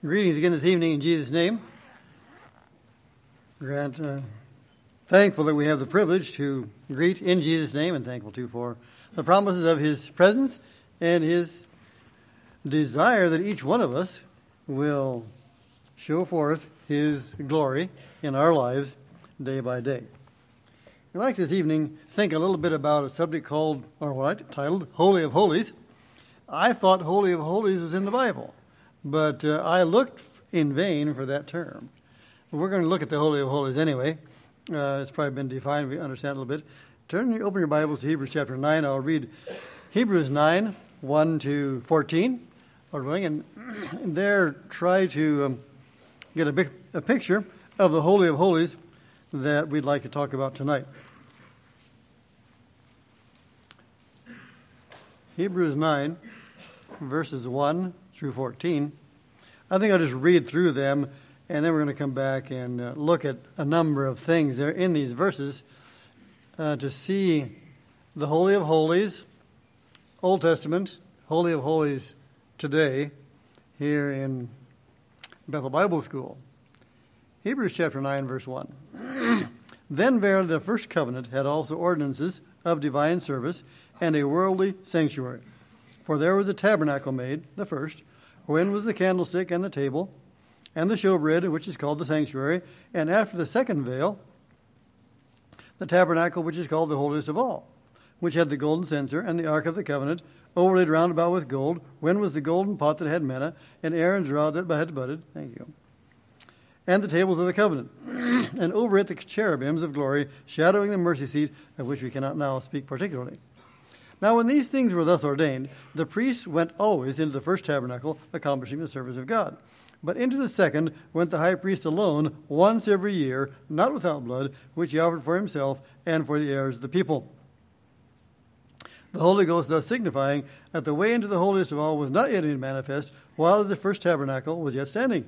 Greetings again this evening in Jesus' name. Grant, uh, thankful that we have the privilege to greet in Jesus' name, and thankful too for the promises of His presence and His desire that each one of us will show forth His glory in our lives day by day. I'd like this evening think a little bit about a subject called, or what titled, Holy of Holies. I thought Holy of Holies was in the Bible. But uh, I looked in vain for that term. We're going to look at the Holy of Holies anyway. Uh, it's probably been defined. We understand a little bit. Turn, open your Bibles to Hebrews chapter 9. I'll read Hebrews 9, 1 to 14. And there try to um, get a, big, a picture of the Holy of Holies that we'd like to talk about tonight. Hebrews 9, verses 1 through 14. I think I'll just read through them, and then we're going to come back and uh, look at a number of things there in these verses uh, to see the Holy of Holies, Old Testament, Holy of Holies today, here in Bethel Bible School. Hebrews chapter 9, verse 1. then verily the first covenant had also ordinances of divine service and a worldly sanctuary. For there was a tabernacle made, the first, wherein was the candlestick and the table, and the showbread, which is called the sanctuary, and after the second veil, the tabernacle, which is called the holiest of all, which had the golden censer and the ark of the covenant, overlaid round about with gold, when was the golden pot that had manna, and Aaron's rod that had budded. Thank you. And the tables of the covenant, and over it the cherubims of glory, shadowing the mercy seat, of which we cannot now speak particularly. Now, when these things were thus ordained, the priests went always into the first tabernacle, accomplishing the service of God. But into the second went the high priest alone, once every year, not without blood, which he offered for himself and for the heirs of the people. The Holy Ghost thus signifying that the way into the holiest of all was not yet made manifest, while the first tabernacle was yet standing,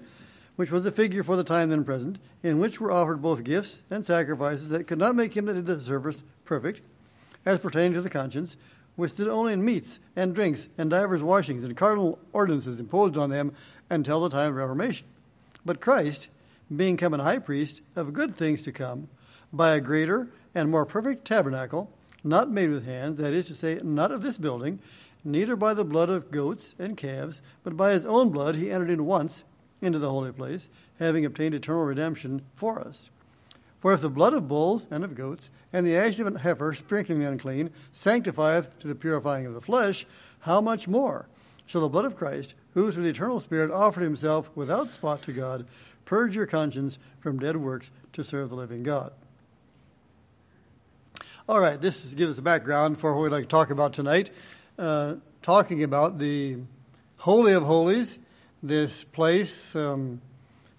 which was the figure for the time then present, in which were offered both gifts and sacrifices that could not make him that did the service perfect, as pertaining to the conscience, which stood only in meats and drinks and divers washings and cardinal ordinances imposed on them until the time of Reformation. But Christ, being come a high priest of good things to come, by a greater and more perfect tabernacle, not made with hands, that is to say, not of this building, neither by the blood of goats and calves, but by his own blood he entered in once into the holy place, having obtained eternal redemption for us. For if the blood of bulls and of goats, and the ash of a heifer sprinkling the unclean, sanctifieth to the purifying of the flesh, how much more shall the blood of Christ, who through the eternal Spirit offered himself without spot to God, purge your conscience from dead works to serve the living God? All right, this gives us a background for what we'd like to talk about tonight. Uh, talking about the Holy of Holies, this place um,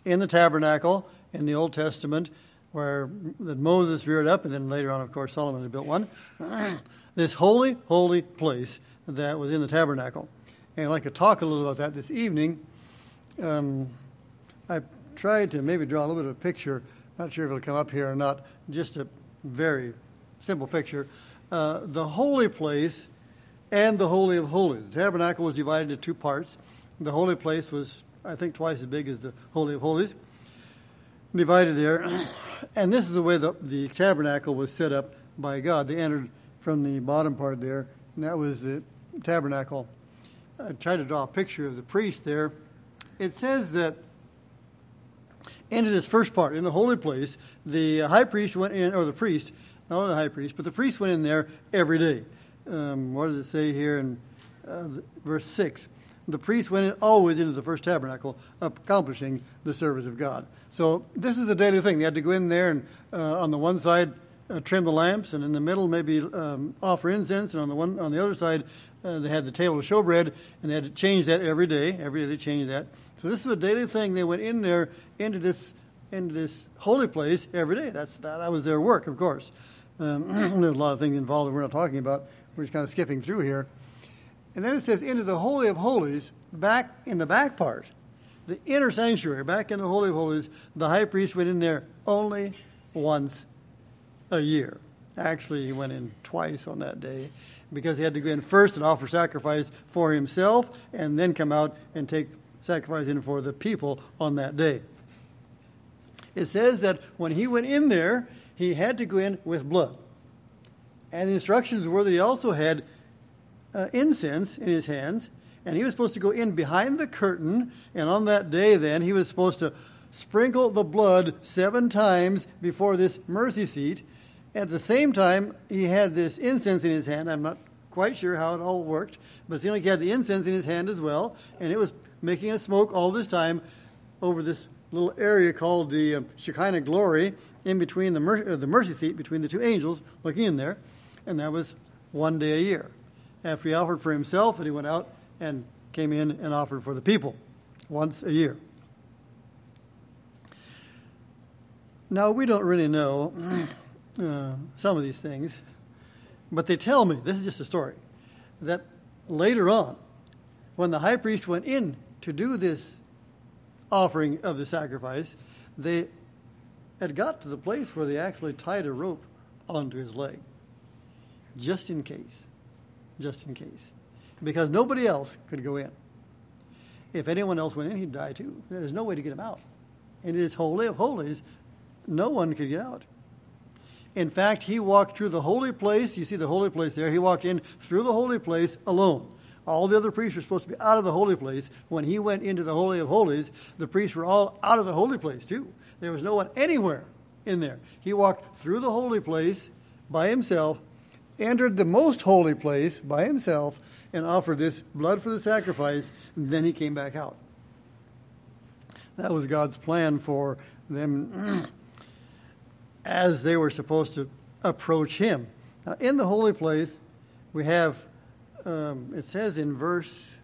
in the tabernacle in the Old Testament where that Moses reared up, and then later on, of course, Solomon had built one. this holy, holy place that was in the tabernacle. And I'd like to talk a little about that this evening. Um, I tried to maybe draw a little bit of a picture. Not sure if it'll come up here or not. Just a very simple picture. Uh, the holy place and the holy of holies. The tabernacle was divided into two parts. The holy place was, I think, twice as big as the holy of holies. Divided there. and this is the way the, the tabernacle was set up by God. They entered from the bottom part there, and that was the tabernacle. I tried to draw a picture of the priest there. It says that into this first part, in the holy place, the high priest went in, or the priest, not only the high priest, but the priest went in there every day. Um, what does it say here in uh, verse 6? The priest went in always into the first tabernacle, accomplishing the service of God. So this is a daily thing. They had to go in there and uh, on the one side uh, trim the lamps, and in the middle maybe um, offer incense, and on the one on the other side uh, they had the table of showbread, and they had to change that every day. Every day they changed that. So this was a daily thing. They went in there into this into this holy place every day. That's that, that was their work, of course. Um, there's a lot of things involved that we're not talking about. We're just kind of skipping through here. And then it says, into the Holy of Holies, back in the back part, the inner sanctuary, back in the Holy of Holies, the high priest went in there only once a year. Actually, he went in twice on that day because he had to go in first and offer sacrifice for himself and then come out and take sacrifice in for the people on that day. It says that when he went in there, he had to go in with blood. And the instructions were that he also had uh, incense in his hands, and he was supposed to go in behind the curtain. And on that day, then, he was supposed to sprinkle the blood seven times before this mercy seat. At the same time, he had this incense in his hand. I'm not quite sure how it all worked, but it seemed like he had the incense in his hand as well, and it was making a smoke all this time over this little area called the uh, Shekinah glory in between the, mer- uh, the mercy seat, between the two angels looking in there, and that was one day a year. After he offered for himself, then he went out and came in and offered for the people once a year. Now, we don't really know uh, some of these things, but they tell me this is just a story that later on, when the high priest went in to do this offering of the sacrifice, they had got to the place where they actually tied a rope onto his leg, just in case. Just in case. Because nobody else could go in. If anyone else went in, he'd die too. There's no way to get him out. And it is holy of holies. No one could get out. In fact, he walked through the holy place. You see the holy place there. He walked in through the holy place alone. All the other priests were supposed to be out of the holy place. When he went into the Holy of Holies, the priests were all out of the holy place, too. There was no one anywhere in there. He walked through the holy place by himself, entered the most holy place by himself, and offered this blood for the sacrifice, and then he came back out. That was God's plan for them as they were supposed to approach him. Now, in the holy place, we have um, it says in verse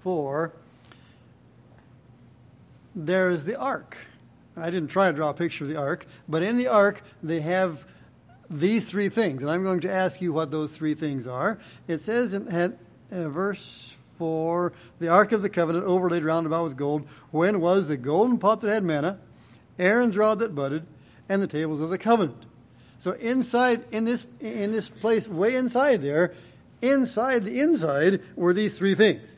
4 there's the ark. I didn't try to draw a picture of the ark, but in the ark they have these three things, and I'm going to ask you what those three things are. It says in uh, verse 4 the ark of the covenant overlaid round about with gold, when was the golden pot that had manna, Aaron's rod that budded, and the tables of the covenant. So inside in this in this place, way inside there, inside the inside were these three things.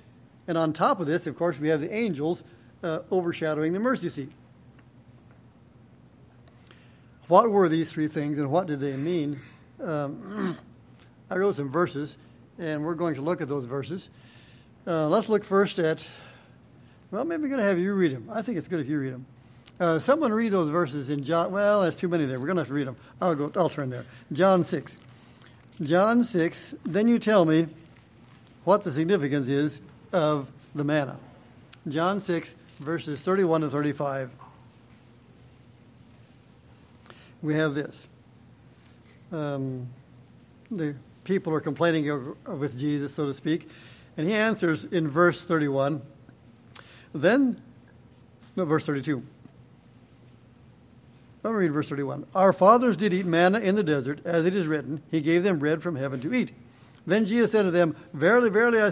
And on top of this, of course, we have the angels uh, overshadowing the mercy seat. What were these three things and what did they mean? Um, I wrote some verses, and we're going to look at those verses. Uh, let's look first at, well, maybe we're going to have you read them. I think it's good if you read them. Uh, someone read those verses in John. Well, there's too many there. We're going to have to read them. I'll go. I'll turn there. John six. John 6, then you tell me what the significance is of the manna. John 6, verses 31 to 35. We have this. Um, the people are complaining with Jesus, so to speak, and he answers in verse 31. Then, no, verse 32. Let me read verse 31. Our fathers did eat manna in the desert, as it is written, He gave them bread from heaven to eat. Then Jesus said to them, Verily, verily, I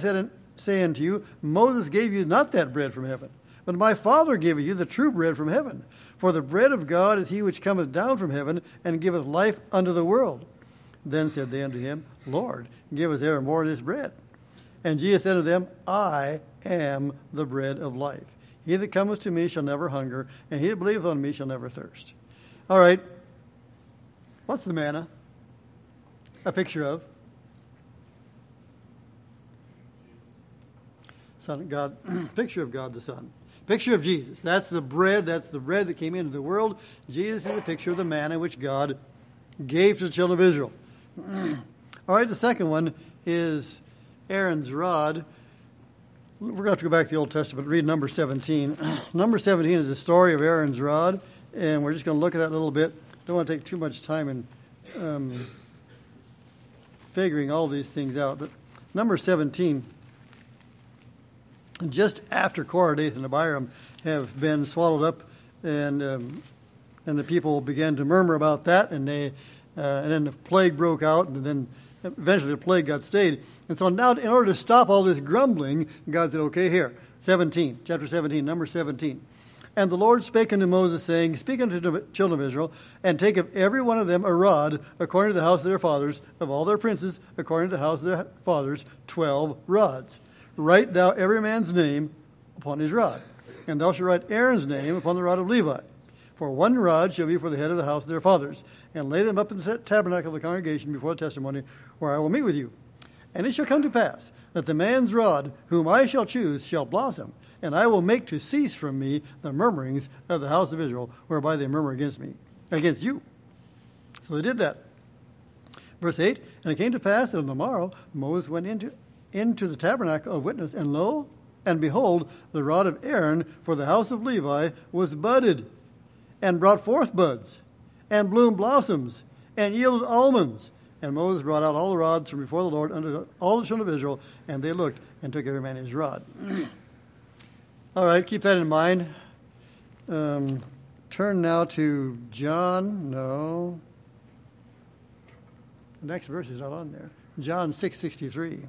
say unto you, Moses gave you not that bread from heaven, but my Father giveth you the true bread from heaven. For the bread of God is he which cometh down from heaven, and giveth life unto the world. Then said they unto him, Lord, give us evermore this bread. And Jesus said unto them, I am the bread of life. He that cometh to me shall never hunger, and he that believeth on me shall never thirst. All right. What's the manna? A picture of? Son of God, picture of God the Son. Picture of Jesus. That's the bread. That's the bread that came into the world. Jesus is a picture of the manna which God gave to the children of Israel. All right, the second one is Aaron's rod. We're going to have to go back to the Old Testament, read number 17. number 17 is the story of Aaron's rod and we're just going to look at that a little bit. Don't want to take too much time in um, figuring all these things out. But number 17, just after Korah, Dathan, and Abiram have been swallowed up, and um, and the people began to murmur about that, and they uh, and then the plague broke out, and then eventually the plague got stayed. And so now, in order to stop all this grumbling, God said, "Okay, here, 17, chapter 17, number 17." And the Lord spake unto Moses, saying, Speak unto the children of Israel, and take of every one of them a rod, according to the house of their fathers, of all their princes, according to the house of their fathers, twelve rods. Write thou every man's name upon his rod. And thou shalt write Aaron's name upon the rod of Levi. For one rod shall be for the head of the house of their fathers, and lay them up in the tabernacle of the congregation before the testimony, where I will meet with you. And it shall come to pass that the man's rod, whom I shall choose, shall blossom, and I will make to cease from me the murmurings of the house of Israel, whereby they murmur against me, against you. So they did that. Verse 8 And it came to pass that on the morrow Moses went into, into the tabernacle of witness, and lo, and behold, the rod of Aaron for the house of Levi was budded, and brought forth buds, and bloomed blossoms, and yielded almonds. And Moses brought out all the rods from before the Lord unto all the children of Israel, and they looked and took every man his rod. all right, keep that in mind. Um, turn now to John. No. The next verse is not on there. John 6:63.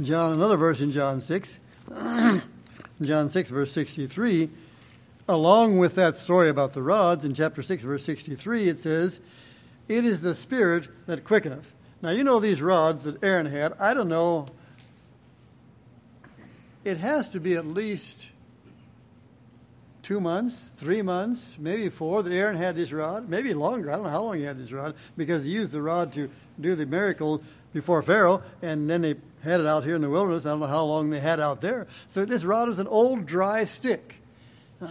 John another verse in John 6. John 6 verse 63 along with that story about the rods in chapter 6 verse 63 it says it is the spirit that quickeneth. Now you know these rods that Aaron had. I don't know it has to be at least two months, three months, maybe four that Aaron had this rod, maybe longer. I don't know how long he had this rod because he used the rod to do the miracle before Pharaoh, and then they had it out here in the wilderness. I don't know how long they had out there. So this rod is an old dry stick.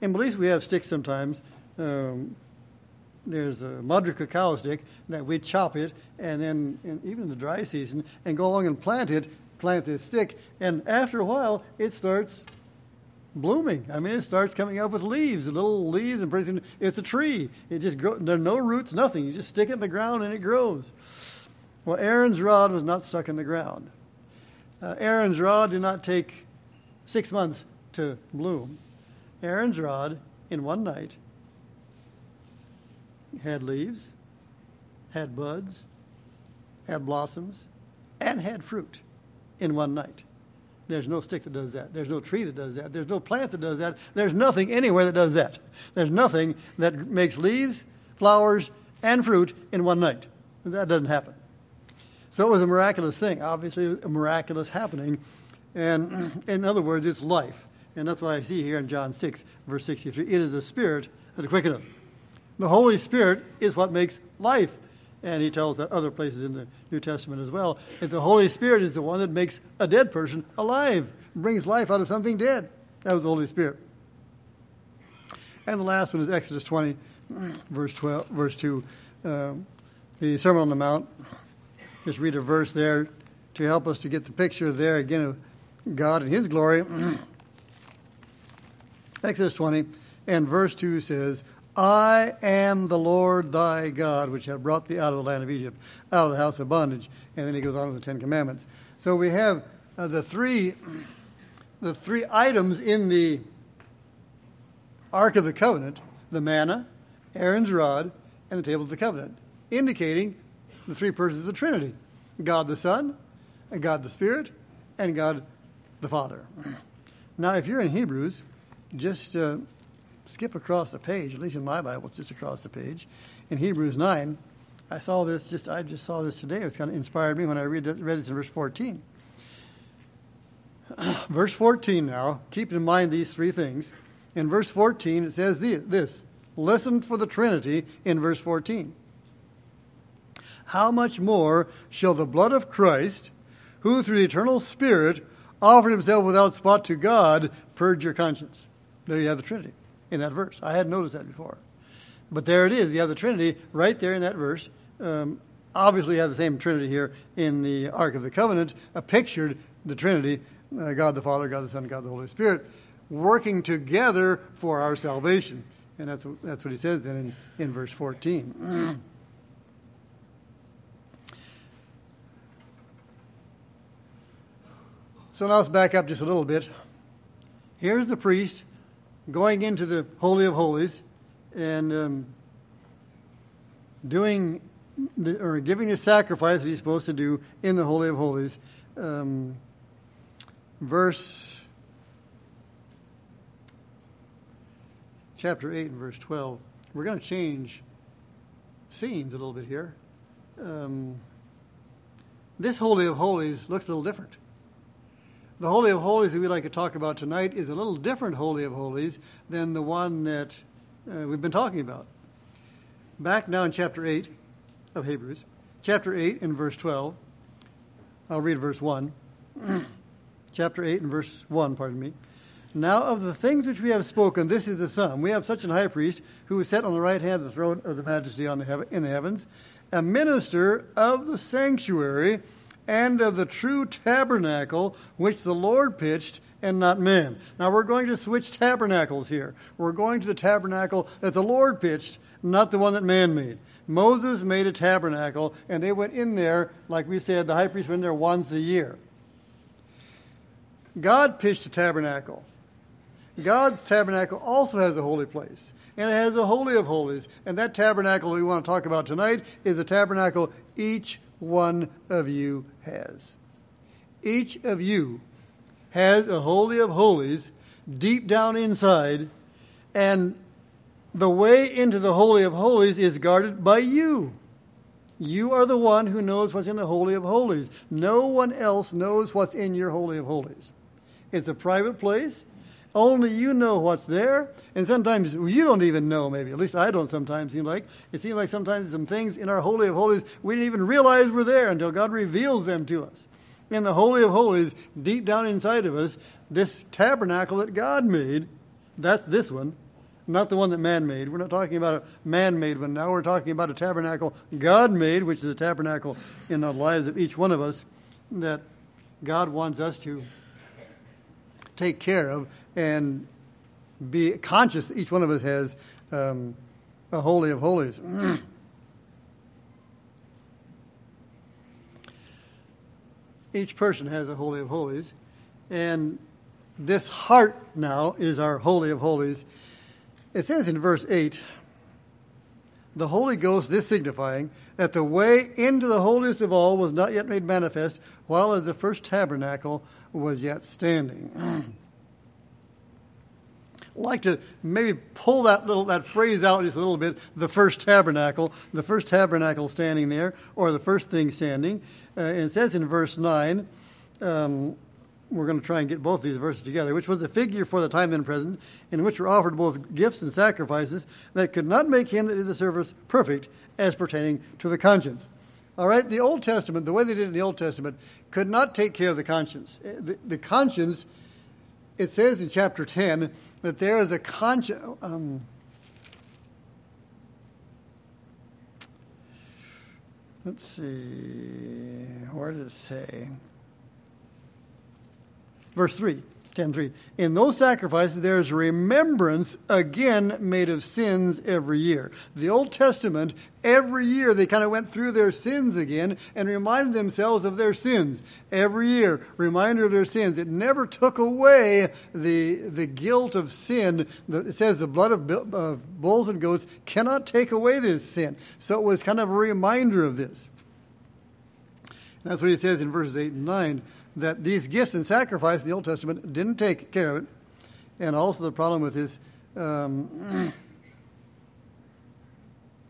In Belize, we have sticks sometimes. Um, there's a madre cacao stick that we chop it, and then even in the dry season, and go along and plant it, plant this stick, and after a while, it starts blooming. I mean, it starts coming up with leaves, little leaves, and pretty soon it's a tree. It just grows. There are no roots, nothing. You just stick it in the ground and it grows. Well, Aaron's rod was not stuck in the ground. Uh, Aaron's rod did not take six months to bloom. Aaron's rod, in one night, had leaves, had buds, had blossoms, and had fruit in one night. There's no stick that does that. There's no tree that does that. There's no plant that does that. There's nothing anywhere that does that. There's nothing that makes leaves, flowers, and fruit in one night. That doesn't happen. So it was a miraculous thing, obviously, a miraculous happening. And in other words, it's life. And that's what I see here in John 6, verse 63. It is the Spirit that quickeneth. The Holy Spirit is what makes life and he tells that other places in the New Testament as well. That the Holy Spirit is the one that makes a dead person alive, brings life out of something dead. That was the Holy Spirit. And the last one is Exodus 20, verse 12, verse 2, um, the Sermon on the Mount. Just read a verse there to help us to get the picture there again of God and His glory. Exodus 20 and verse 2 says, I am the Lord thy God, which have brought thee out of the land of Egypt, out of the house of bondage. And then he goes on with the Ten Commandments. So we have uh, the three, the three items in the Ark of the Covenant: the manna, Aaron's rod, and the table of the covenant, indicating the three persons of the Trinity: God the Son, and God the Spirit, and God the Father. Now, if you're in Hebrews, just uh, skip across the page, at least in my Bible, it's just across the page. In Hebrews 9, I saw this just I just saw this today. It kind of inspired me when I read it, read it in verse 14. verse 14 now, keep in mind these three things. In verse 14, it says this Listen for the Trinity in verse 14. How much more shall the blood of Christ, who through the eternal Spirit offered himself without spot to God, purge your conscience? There you have the Trinity in that verse. I hadn't noticed that before. But there it is. You have the Trinity right there in that verse. Um, obviously, you have the same Trinity here in the Ark of the Covenant, a pictured the Trinity, uh, God the Father, God the Son, God the Holy Spirit, working together for our salvation. And that's, that's what he says then in, in verse 14. so now let's back up just a little bit. Here's the priest going into the Holy of Holies and um, doing the, or giving his sacrifice that he's supposed to do in the Holy of Holies. Um, verse chapter 8 and verse 12. We're going to change scenes a little bit here. Um, this Holy of Holies looks a little different. The Holy of Holies that we'd like to talk about tonight is a little different Holy of Holies than the one that uh, we've been talking about. Back now in chapter 8 of Hebrews, chapter 8 and verse 12. I'll read verse 1. chapter 8 and verse 1, pardon me. Now, of the things which we have spoken, this is the sum. We have such an high priest who is set on the right hand of the throne of the majesty on the in the heavens, a minister of the sanctuary and of the true tabernacle which the Lord pitched and not man. Now, we're going to switch tabernacles here. We're going to the tabernacle that the Lord pitched, not the one that man made. Moses made a tabernacle, and they went in there, like we said, the high priest went in there once a year. God pitched a tabernacle. God's tabernacle also has a holy place, and it has a holy of holies. And that tabernacle we want to talk about tonight is a tabernacle each one of you has. Each of you has a holy of holies deep down inside, and the way into the holy of holies is guarded by you. You are the one who knows what's in the holy of holies. No one else knows what's in your holy of holies. It's a private place. Only you know what's there, and sometimes you don't even know, maybe. At least I don't sometimes seem like. It seems like sometimes some things in our Holy of Holies we didn't even realize were there until God reveals them to us. In the Holy of Holies, deep down inside of us, this tabernacle that God made, that's this one, not the one that man made. We're not talking about a man made one now. We're talking about a tabernacle God made, which is a tabernacle in the lives of each one of us that God wants us to take care of and be conscious that each one of us has um, a holy of holies. each person has a holy of holies, and this heart now is our holy of holies. It says in verse 8, the Holy Ghost, this signifying that the way into the holiest of all was not yet made manifest, while as the first tabernacle was yet standing. like to maybe pull that little that phrase out just a little bit. The first tabernacle, the first tabernacle standing there, or the first thing standing. Uh, it says in verse nine. Um, we're going to try and get both these verses together, which was a figure for the time then present, in which were offered both gifts and sacrifices that could not make him that did the service perfect as pertaining to the conscience. All right, the Old Testament, the way they did it in the Old Testament, could not take care of the conscience. Eh, the, the conscience, it says in chapter 10 that there is a conscience. Um, let's see, where does it say? Verse 3, 10 3. In those sacrifices, there is remembrance again made of sins every year. The Old Testament, every year they kind of went through their sins again and reminded themselves of their sins. Every year, reminder of their sins. It never took away the, the guilt of sin. It says the blood of, of bulls and goats cannot take away this sin. So it was kind of a reminder of this. That's what he says in verses 8 and 9 that these gifts and sacrifice in the Old Testament didn't take care of it. And also the problem with his um,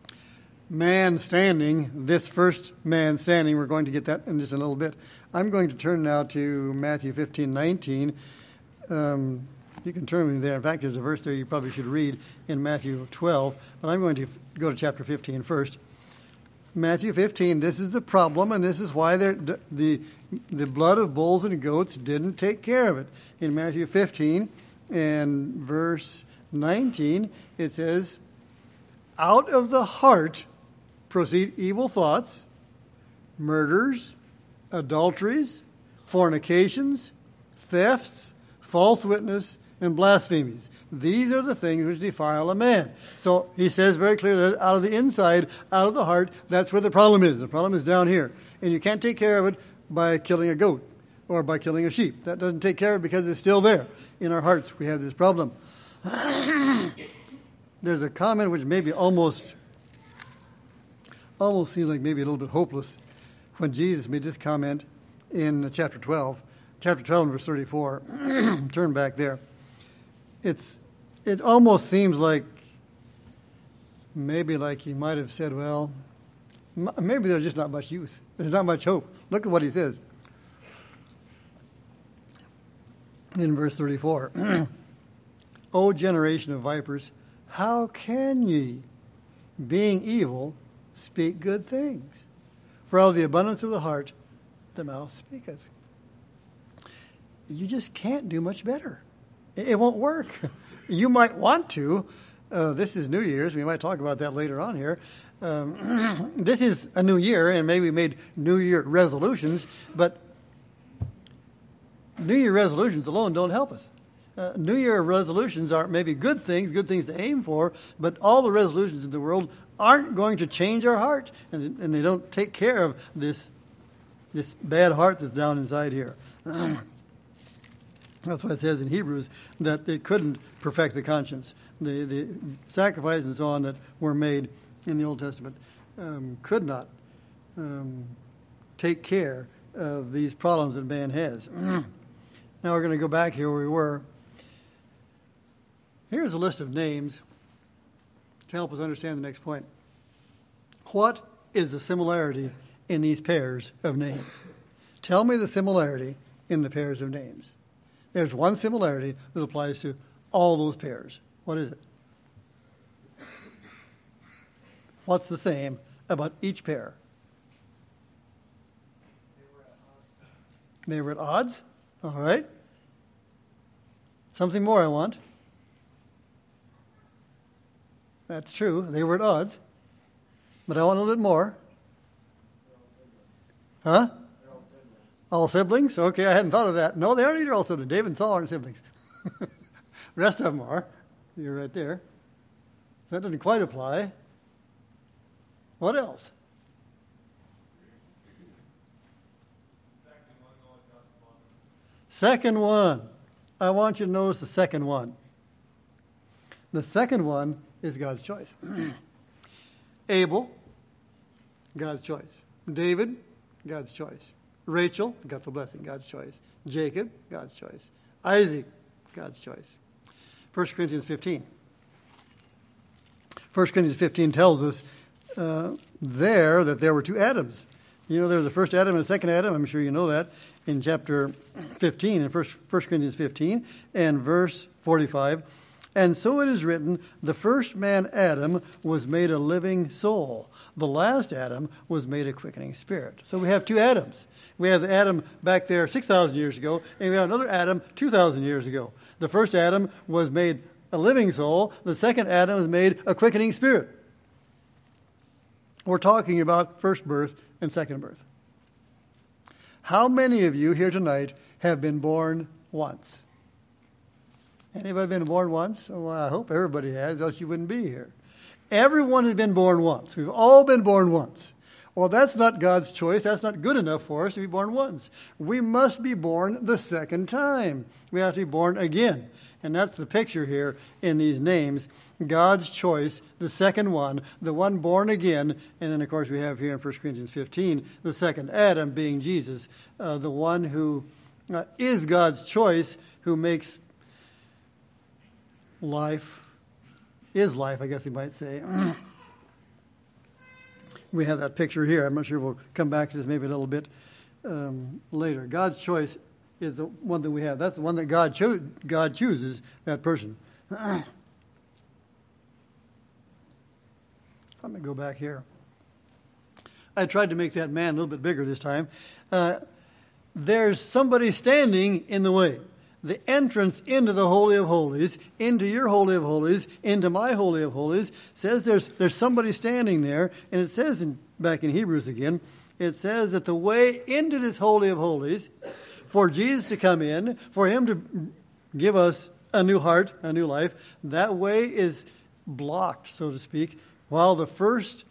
man standing, this first man standing, we're going to get that in just a little bit. I'm going to turn now to Matthew 15, 19. Um, you can turn me there. In fact, there's a verse there you probably should read in Matthew 12, but I'm going to go to chapter 15 first. Matthew 15, this is the problem, and this is why the, the blood of bulls and goats didn't take care of it. In Matthew 15 and verse 19, it says, Out of the heart proceed evil thoughts, murders, adulteries, fornications, thefts, false witness, and blasphemies. These are the things which defile a man. So he says very clearly that out of the inside, out of the heart, that's where the problem is. The problem is down here. And you can't take care of it by killing a goat or by killing a sheep. That doesn't take care of it because it's still there. In our hearts, we have this problem. There's a comment which maybe almost almost seems like maybe a little bit hopeless when Jesus made this comment in chapter 12. Chapter 12 verse 34. Turn back there. It's it almost seems like maybe like he might have said, well, maybe there's just not much use. There's not much hope. Look at what he says. in verse 34 O generation of vipers, how can ye, being evil, speak good things? For out of the abundance of the heart, the mouth speaketh. You just can't do much better. It won't work. You might want to. Uh, this is New Year's. We might talk about that later on here. Um, this is a new year, and maybe we made New Year resolutions, but New Year resolutions alone don't help us. Uh, New Year resolutions are maybe good things, good things to aim for, but all the resolutions in the world aren't going to change our heart, and, and they don't take care of this, this bad heart that's down inside here. That's why it says in Hebrews that it couldn't perfect the conscience. The, the sacrifices and so on that were made in the Old Testament um, could not um, take care of these problems that man has. now we're going to go back here where we were. Here's a list of names to help us understand the next point. What is the similarity in these pairs of names? Tell me the similarity in the pairs of names. There's one similarity that applies to all those pairs. What is it? What's the same about each pair? They were at odds. All right. Something more I want. That's true. They were at odds. But I want a little bit more. Huh? All siblings? Okay, I hadn't thought of that. No, they aren't either all siblings. David and Saul aren't siblings. the rest of them are. You're right there. That doesn't quite apply. What else? Second one. I want you to notice the second one. The second one is God's choice. Abel, God's choice. David, God's choice. Rachel got the blessing, God's choice. Jacob, God's choice. Isaac, God's choice. 1 Corinthians 15. 1 Corinthians 15 tells us uh, there that there were two Adams. You know, there was the first Adam and the second Adam. I'm sure you know that in chapter 15, in 1 Corinthians 15 and verse 45. And so it is written the first man, Adam, was made a living soul. The last Adam was made a quickening spirit. So we have two Adams. We have the Adam back there 6,000 years ago, and we have another Adam 2,000 years ago. The first Adam was made a living soul, the second Adam was made a quickening spirit. We're talking about first birth and second birth. How many of you here tonight have been born once? Anybody been born once? Well, I hope everybody has, else you wouldn't be here. Everyone has been born once. We've all been born once. Well, that's not God's choice. That's not good enough for us to be born once. We must be born the second time. We have to be born again. And that's the picture here in these names. God's choice, the second one, the one born again. And then, of course, we have here in 1 Corinthians 15, the second Adam being Jesus, uh, the one who uh, is God's choice, who makes life, is life, I guess you might say. we have that picture here. I'm not sure we'll come back to this maybe a little bit um, later. God's choice is the one that we have. That's the one that God, cho- God chooses, that person. Let me go back here. I tried to make that man a little bit bigger this time. Uh, there's somebody standing in the way. The entrance into the Holy of Holies, into your Holy of Holies, into my Holy of Holies, says there's, there's somebody standing there. And it says in, back in Hebrews again, it says that the way into this Holy of Holies for Jesus to come in, for him to give us a new heart, a new life, that way is blocked, so to speak, while the first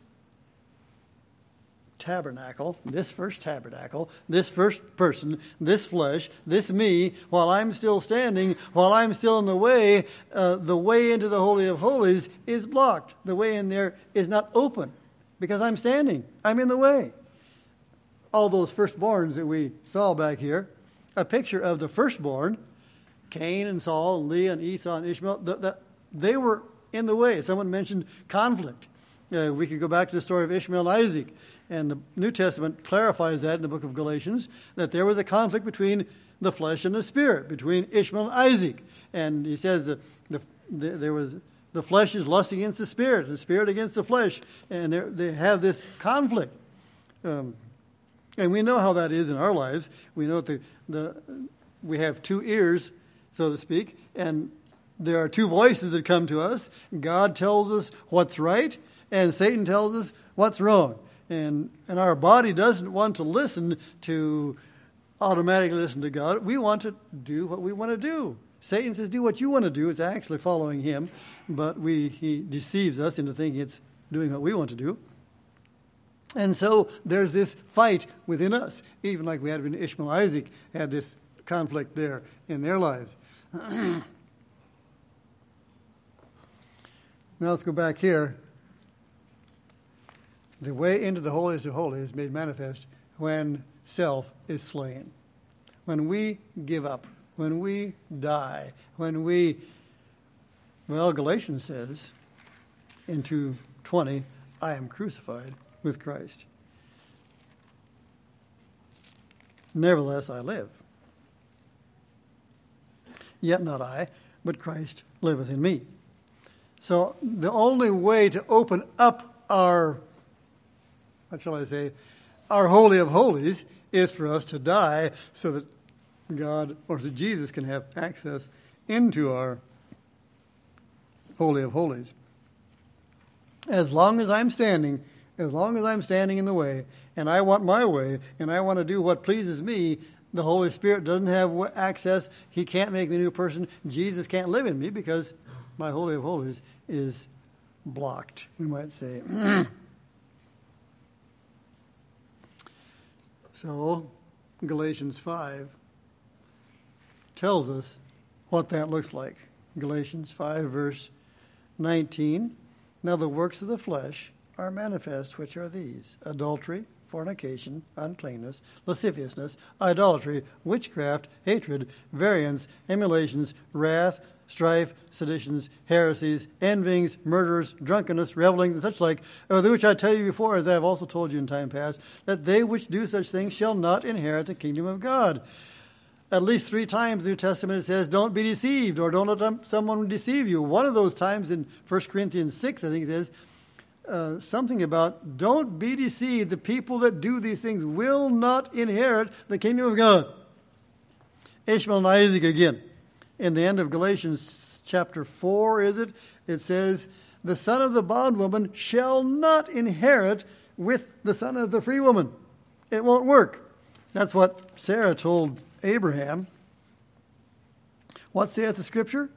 tabernacle, this first tabernacle, this first person, this flesh, this me, while I'm still standing, while I'm still in the way, uh, the way into the Holy of Holies is blocked. The way in there is not open because I'm standing. I'm in the way. All those firstborns that we saw back here, a picture of the firstborn, Cain and Saul and Leah and Esau and Ishmael. The, the, they were in the way. Someone mentioned conflict. Uh, we could go back to the story of Ishmael and Isaac, and the New Testament clarifies that in the book of Galatians that there was a conflict between the flesh and the spirit, between Ishmael and Isaac. And he says the, the, the there was the flesh is lust against the spirit, the spirit against the flesh, and they have this conflict. Um, and we know how that is in our lives. We know that the, the we have two ears, so to speak, and there are two voices that come to us. God tells us what's right, and Satan tells us what's wrong. And, and our body doesn't want to listen to automatically listen to God. We want to do what we want to do. Satan says, Do what you want to do. It's actually following him, but we, he deceives us into thinking it's doing what we want to do. And so there's this fight within us, even like we had when Ishmael Isaac had this conflict there in their lives. now let's go back here. The way into the holiest of holies is made manifest when self is slain. When we give up, when we die, when we, well, Galatians says in 2.20, I am crucified with Christ. Nevertheless, I live. Yet not I, but Christ liveth in me. So the only way to open up our, what shall I say, our Holy of Holies is for us to die so that God or that Jesus can have access into our Holy of Holies. As long as I'm standing, as long as I'm standing in the way, and I want my way, and I want to do what pleases me, the Holy Spirit doesn't have access. He can't make me a new person. Jesus can't live in me because my Holy of Holies is blocked, we might say. so, Galatians 5 tells us what that looks like. Galatians 5, verse 19. Now, the works of the flesh are manifest, which are these adultery fornication, uncleanness, lasciviousness, idolatry, witchcraft, hatred, variance, emulations, wrath, strife, seditions, heresies, envyings, murders, drunkenness, revelings, and such like, uh, of which I tell you before, as I have also told you in time past, that they which do such things shall not inherit the kingdom of God. At least three times the New Testament it says, don't be deceived, or don't let someone deceive you. One of those times in 1 Corinthians 6, I think it says, uh, something about don't be deceived. The people that do these things will not inherit the kingdom of God. Ishmael and Isaac again. In the end of Galatians chapter 4, is it? It says, The son of the bondwoman shall not inherit with the son of the free woman. It won't work. That's what Sarah told Abraham. What saith the scripture?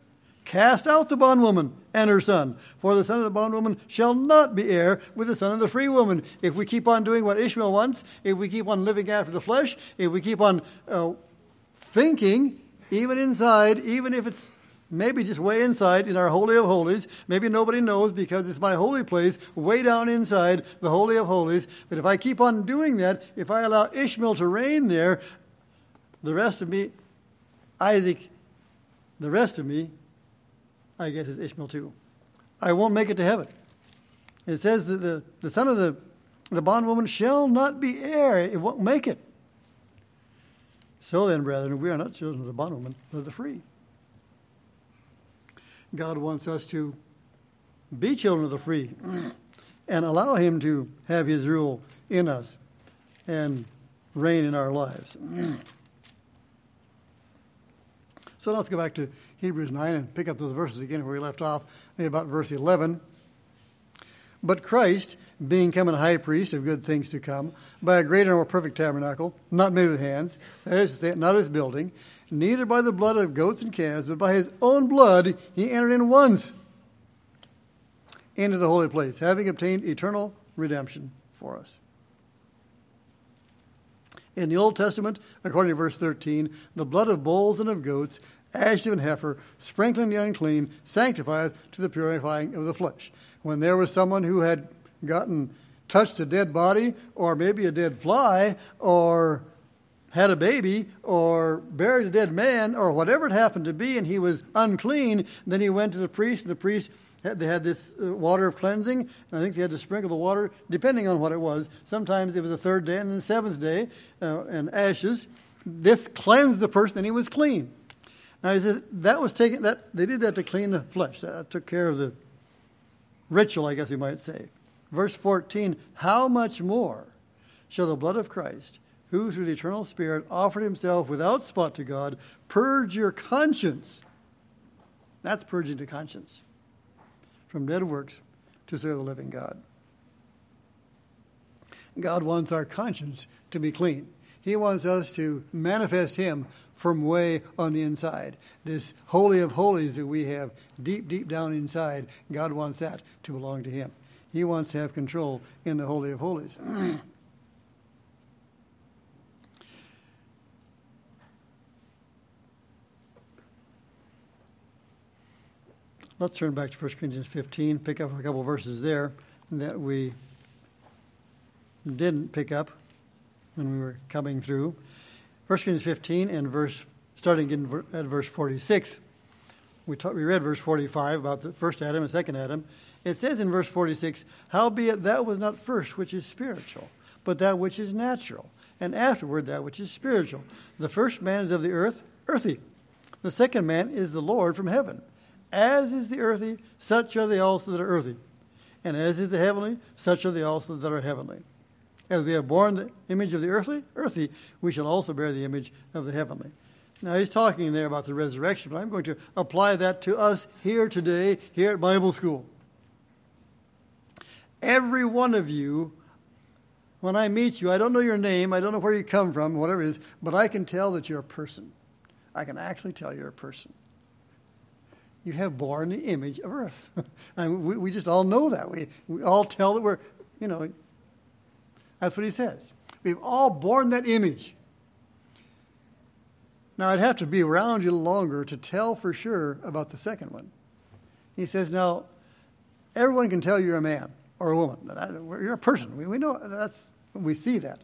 Cast out the bondwoman and her son, for the son of the bondwoman shall not be heir with the son of the free woman. If we keep on doing what Ishmael wants, if we keep on living after the flesh, if we keep on uh, thinking, even inside, even if it's maybe just way inside in our Holy of Holies, maybe nobody knows because it's my holy place, way down inside the Holy of Holies. But if I keep on doing that, if I allow Ishmael to reign there, the rest of me, Isaac, the rest of me I guess it's Ishmael too. I won't make it to heaven. It says that the, the son of the, the bondwoman shall not be heir. It won't make it. So then, brethren, we are not children of the bondwoman, but of the free. God wants us to be children of the free and allow Him to have His rule in us and reign in our lives. so let's go back to Hebrews 9 and pick up those verses again where we left off, maybe about verse 11. But Christ, being come a high priest of good things to come, by a greater and more perfect tabernacle, not made with hands, that is to say, not his building, neither by the blood of goats and calves, but by his own blood he entered in once into the holy place, having obtained eternal redemption for us. In the Old Testament, according to verse 13, the blood of bulls and of goats ashes of an heifer, sprinkling the unclean, sanctifieth to the purifying of the flesh. When there was someone who had gotten touched a dead body, or maybe a dead fly, or had a baby, or buried a dead man, or whatever it happened to be, and he was unclean, then he went to the priest, and the priest had, they had this uh, water of cleansing, and I think they had to sprinkle the water depending on what it was. Sometimes it was the third day and the seventh day, uh, and ashes this cleansed the person and he was clean. Now he said that was taken that they did that to clean the flesh. That took care of the ritual, I guess you might say. Verse 14, how much more shall the blood of Christ, who through the eternal Spirit offered himself without spot to God, purge your conscience? That's purging the conscience from dead works to serve the living God. God wants our conscience to be clean. He wants us to manifest Him from way on the inside. This holy of holies that we have deep, deep down inside, God wants that to belong to Him. He wants to have control in the holy of holies. Let's turn back to 1 Corinthians 15, pick up a couple verses there that we didn't pick up when we were coming through. 1 Corinthians 15 and verse, starting in, at verse 46, we, taught, we read verse 45 about the first Adam and second Adam. It says in verse 46, Howbeit that was not first which is spiritual, but that which is natural, and afterward that which is spiritual. The first man is of the earth, earthy. The second man is the Lord from heaven. As is the earthy, such are they also that are earthy. And as is the heavenly, such are they also that are heavenly. As we have borne the image of the earthly, earthy, we shall also bear the image of the heavenly. Now he's talking there about the resurrection, but I'm going to apply that to us here today, here at Bible school. Every one of you, when I meet you, I don't know your name, I don't know where you come from, whatever it is, but I can tell that you're a person. I can actually tell you're a person. You have borne the image of earth. I mean, we, we just all know that. We, we all tell that we're, you know, that's what he says. We've all borne that image. Now, I'd have to be around you longer to tell for sure about the second one. He says, now, everyone can tell you're a man or a woman. You're a person. We, we know that's, we see that.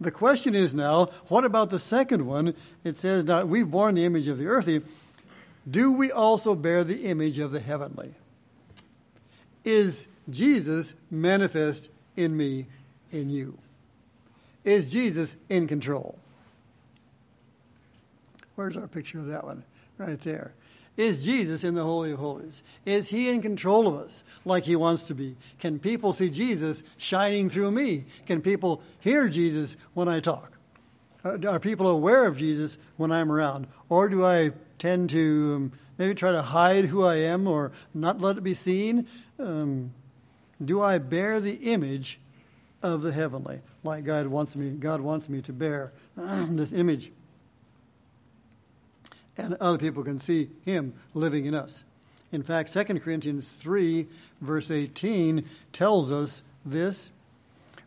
The question is now, what about the second one? It says, now, we've borne the image of the earthy. Do we also bear the image of the heavenly? Is Jesus manifest in me in you? Is Jesus in control? Where's our picture of that one? Right there. Is Jesus in the Holy of Holies? Is he in control of us like he wants to be? Can people see Jesus shining through me? Can people hear Jesus when I talk? Are people aware of Jesus when I'm around? Or do I tend to um, maybe try to hide who I am or not let it be seen? Um, do I bear the image of the heavenly, like God wants me, God wants me to bear this image. And other people can see him living in us. In fact, 2 Corinthians 3, verse 18, tells us this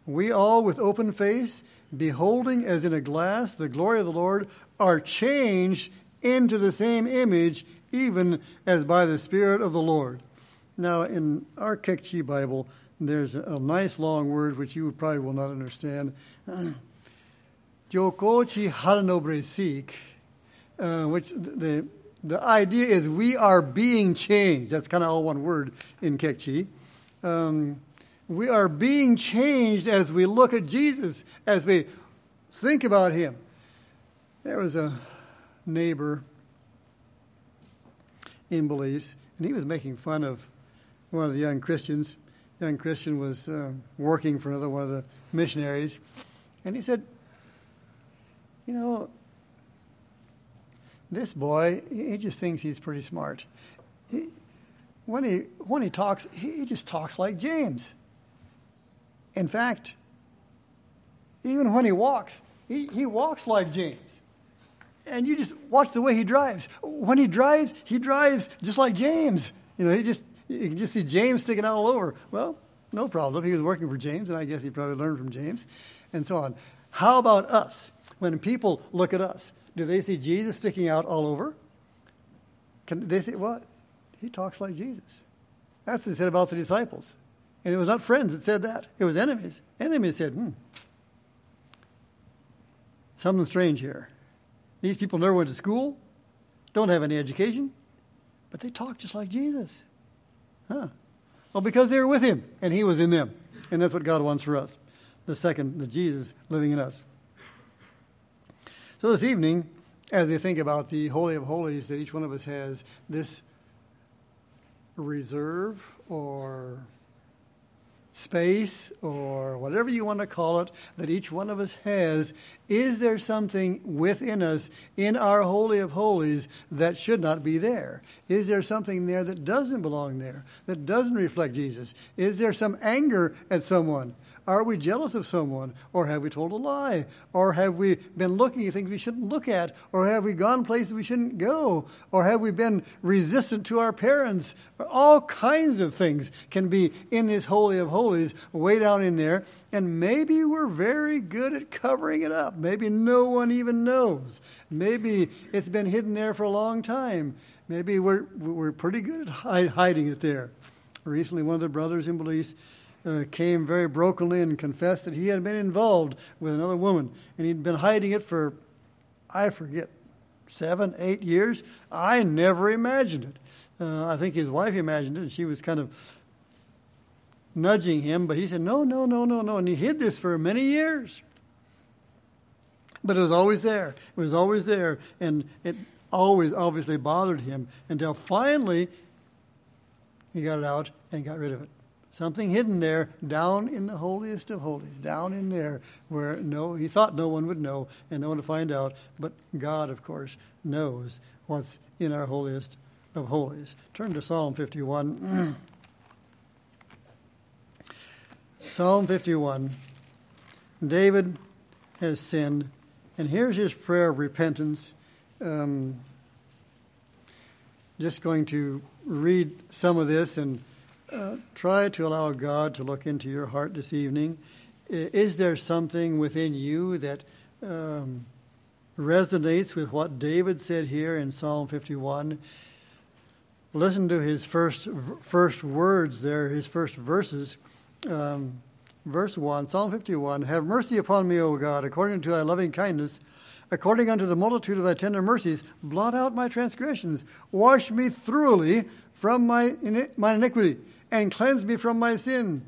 We all, with open face, beholding as in a glass the glory of the Lord, are changed into the same image, even as by the Spirit of the Lord. Now, in our Kekchi Bible, there's a nice long word which you probably will not understand. Jokochi Haranobresik, uh, which the, the idea is we are being changed. That's kind of all one word in Kekchi. Um, we are being changed as we look at Jesus, as we think about him. There was a neighbor in Belize, and he was making fun of one of the young Christians young Christian was uh, working for another one of the missionaries, and he said, You know, this boy, he just thinks he's pretty smart. He, when, he, when he talks, he just talks like James. In fact, even when he walks, he, he walks like James. And you just watch the way he drives. When he drives, he drives just like James. You know, he just you can just see James sticking out all over. Well, no problem. He was working for James, and I guess he probably learned from James, and so on. How about us? When people look at us, do they see Jesus sticking out all over? Can they say, well, he talks like Jesus? That's what he said about the disciples. And it was not friends that said that, it was enemies. Enemies said, hmm, something strange here. These people never went to school, don't have any education, but they talk just like Jesus. Huh. Well, because they were with him and he was in them. And that's what God wants for us. The second, the Jesus living in us. So this evening, as we think about the Holy of Holies that each one of us has, this reserve or space or whatever you want to call it that each one of us has, is there something within us in our Holy of Holies that should not be there? Is there something there that doesn't belong there, that doesn't reflect Jesus? Is there some anger at someone? Are we jealous of someone? Or have we told a lie? Or have we been looking at things we shouldn't look at? Or have we gone places we shouldn't go? Or have we been resistant to our parents? All kinds of things can be in this Holy of Holies, way down in there. And maybe we're very good at covering it up. Maybe no one even knows. Maybe it's been hidden there for a long time. Maybe we're, we're pretty good at hiding it there. Recently, one of the brothers in Belize uh, came very brokenly and confessed that he had been involved with another woman, and he'd been hiding it for, I forget, seven, eight years. I never imagined it. Uh, I think his wife imagined it, and she was kind of nudging him, but he said, No, no, no, no, no. And he hid this for many years. But it was always there. It was always there, and it always obviously bothered him until finally he got it out and got rid of it. Something hidden there, down in the holiest of holies, down in there where no, he thought no one would know and no one would find out. But God, of course, knows what's in our holiest of holies. Turn to Psalm 51. Psalm 51. David has sinned, and here's his prayer of repentance. Um, just going to read some of this and uh, try to allow God to look into your heart this evening. Is there something within you that um, resonates with what David said here in Psalm 51? Listen to his first first words there, his first verses. Um, verse 1, Psalm 51 Have mercy upon me, O God, according to thy loving kindness. According unto the multitude of thy tender mercies, blot out my transgressions. Wash me thoroughly from my, my iniquity and cleanse me from my sin.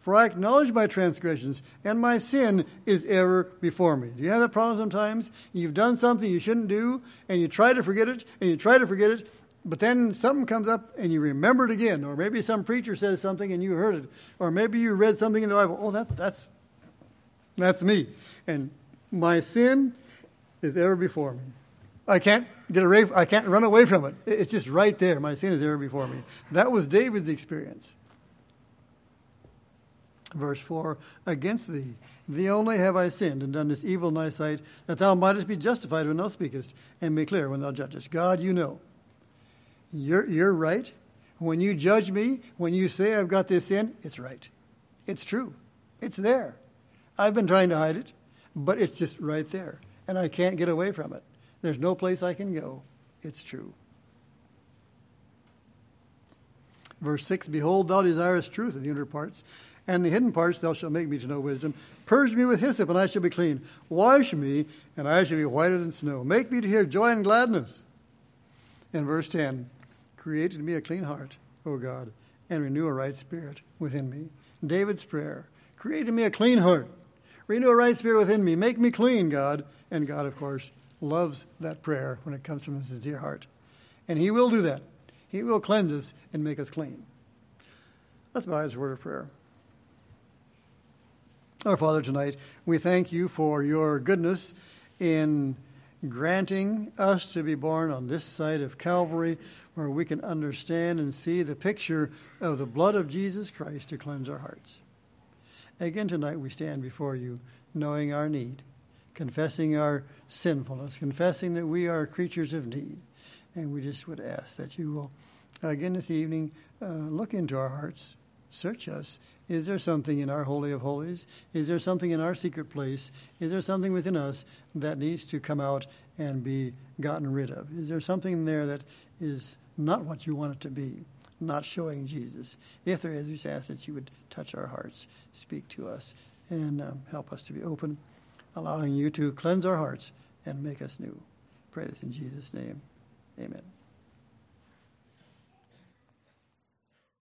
For I acknowledge my transgressions, and my sin is ever before me. Do you have that problem sometimes? You've done something you shouldn't do, and you try to forget it, and you try to forget it, but then something comes up and you remember it again. Or maybe some preacher says something and you heard it. Or maybe you read something in the Bible. Oh, that's, that's, that's me. And my sin is ever before me. I can't get away. I can't run away from it. It's just right there. My sin is ever before me. That was David's experience. Verse four: Against thee, thee only have I sinned and done this evil in thy sight, that thou mightest be justified when thou speakest, and be clear when thou judgest. God, you know. You're you're right. When you judge me, when you say I've got this sin, it's right. It's true. It's there. I've been trying to hide it, but it's just right there, and I can't get away from it. There's no place I can go. It's true. Verse 6 Behold, thou desirest truth in the inner parts, and the hidden parts thou shalt make me to know wisdom. Purge me with hyssop, and I shall be clean. Wash me, and I shall be whiter than snow. Make me to hear joy and gladness. And verse 10 Create in me a clean heart, O God, and renew a right spirit within me. David's prayer Create in me a clean heart. Renew a right spirit within me. Make me clean, God. And God, of course, loves that prayer when it comes from a sincere heart. And He will do that. He will cleanse us and make us clean. Let's bow His word of prayer. Our Father, tonight, we thank you for your goodness in granting us to be born on this side of Calvary, where we can understand and see the picture of the blood of Jesus Christ to cleanse our hearts. Again, tonight, we stand before you knowing our need confessing our sinfulness, confessing that we are creatures of need. And we just would ask that you will, again this evening, uh, look into our hearts, search us. Is there something in our Holy of Holies? Is there something in our secret place? Is there something within us that needs to come out and be gotten rid of? Is there something there that is not what you want it to be, not showing Jesus? If there is, we ask that you would touch our hearts, speak to us, and um, help us to be open allowing you to cleanse our hearts and make us new. Pray this in Jesus' name. Amen.